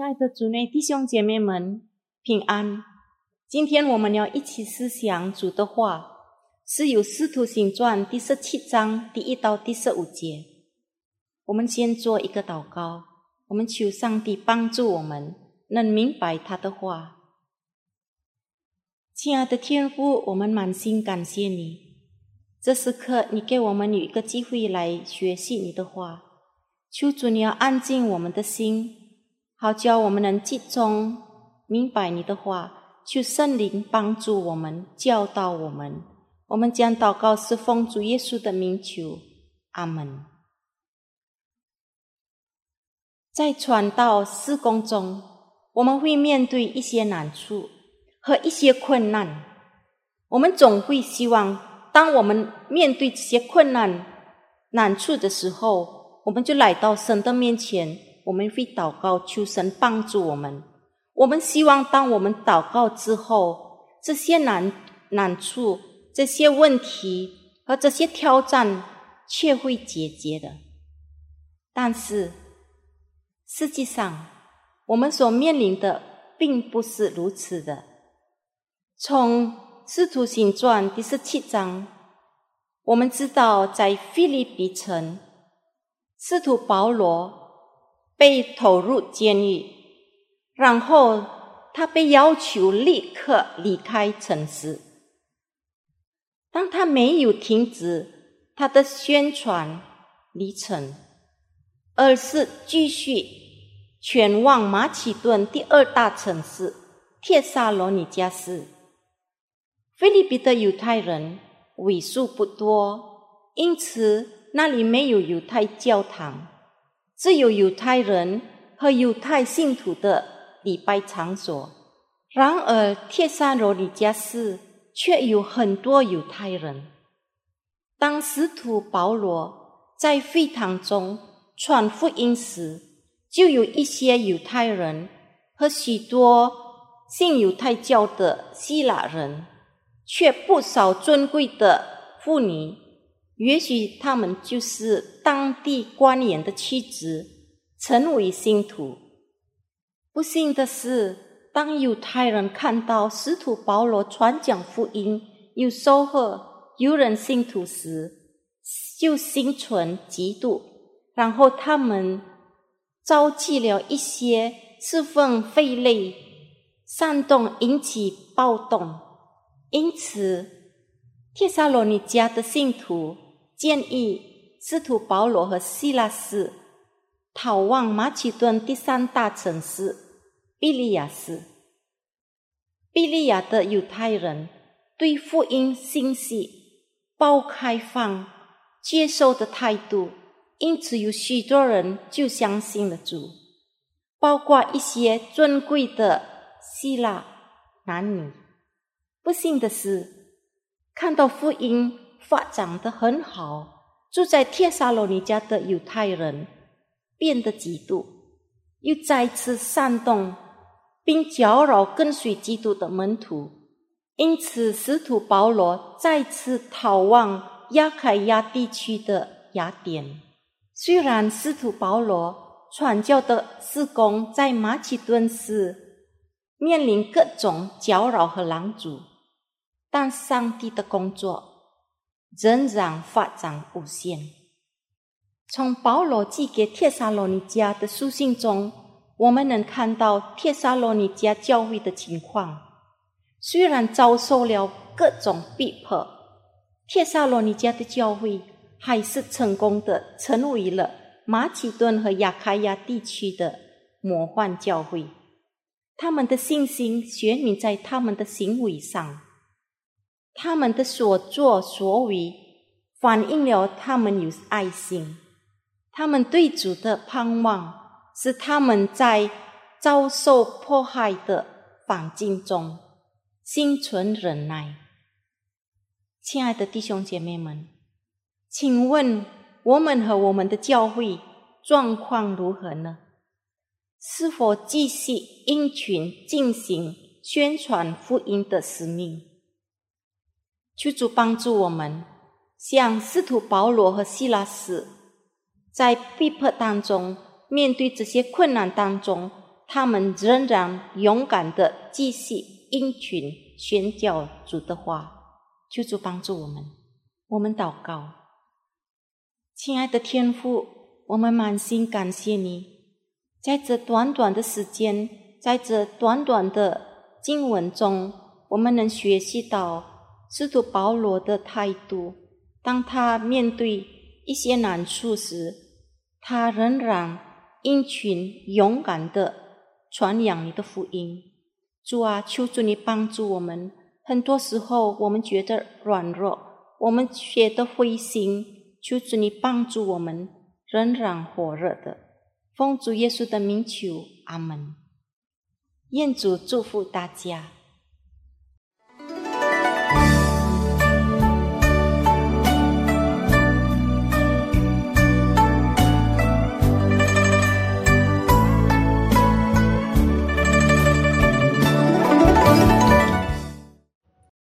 亲爱的主内弟兄姐妹们，平安！今天我们要一起思想主的话，是由《使徒行传》第十七章第一到第十五节。我们先做一个祷告，我们求上帝帮助我们能明白他的话。亲爱的天父，我们满心感谢你，这时刻你给我们有一个机会来学习你的话。求主你要安静我们的心。好叫我们能集中明白你的话，求圣灵帮助我们，教导我们。我们将祷告是奉主耶稣的名求，阿门。在传道施工中，我们会面对一些难处和一些困难。我们总会希望，当我们面对这些困难难处的时候，我们就来到神的面前。我们会祷告，求神帮助我们。我们希望，当我们祷告之后，这些难难处、这些问题和这些挑战，却会解决的。但是，实际上，我们所面临的并不是如此的。从《使徒行传》第十七章，我们知道，在菲利比城，使徒保罗。被投入监狱，然后他被要求立刻离开城市。当他没有停止他的宣传历程，而是继续前往马其顿第二大城市帖撒罗尼加斯。菲律宾的犹太人为数不多，因此那里没有犹太教堂。只有犹太人和犹太信徒的礼拜场所。然而，帖撒罗尼迦市却有很多犹太人。当使徒保罗在会堂中传福音时，就有一些犹太人和许多信犹太教的希腊人，却不少尊贵的妇女。也许他们就是当地官员的妻子，成为信徒。不幸的是，当犹太人看到使徒保罗传讲福音有收获、犹人信徒时，就心存嫉妒，然后他们召集了一些侍奉费类，煽动引起暴动。因此，帖撒罗尼迦的信徒。建议使徒保罗和希拉斯逃往马其顿第三大城市比利亚斯。比利亚的犹太人对福音信息抱开放、接受的态度，因此有许多人就相信了主，包括一些尊贵的希腊男女。不幸的是，看到福音。发展的很好，住在帖撒罗尼迦的犹太人变得嫉妒，又再次煽动并搅扰跟随基督的门徒，因此使徒保罗再次逃往亚凯亚地区的雅典。虽然使徒保罗传教的施工在马其顿市面临各种搅扰和拦阻，但上帝的工作。仍然发展无限。从保罗寄给帖撒罗尼迦的书信中，我们能看到帖撒罗尼迦教会的情况。虽然遭受了各种逼迫，帖撒罗尼迦的教会还是成功的成为了马其顿和亚开亚地区的魔幻教会。他们的信心显明在他们的行为上。他们的所作所为反映了他们有爱心，他们对主的盼望是他们在遭受迫害的环境中心存忍耐。亲爱的弟兄姐妹们，请问我们和我们的教会状况如何呢？是否继续因群进行宣传福音的使命？求主帮助我们，像使徒保罗和希拉斯，在逼迫当中，面对这些困难当中，他们仍然勇敢的继续应群宣教主的话。求主帮助我们，我们祷告，亲爱的天父，我们满心感谢你，在这短短的时间，在这短短的经文中，我们能学习到使徒保罗的态度。当他面对一些难处时，他仍然殷勤勇敢的传扬你的福音。主啊，求主你帮助我们。很多时候，我们觉得软弱，我们觉得灰心，求主你帮助我们，仍然火热的，奉主耶稣的名求，阿门。愿主祝福大家。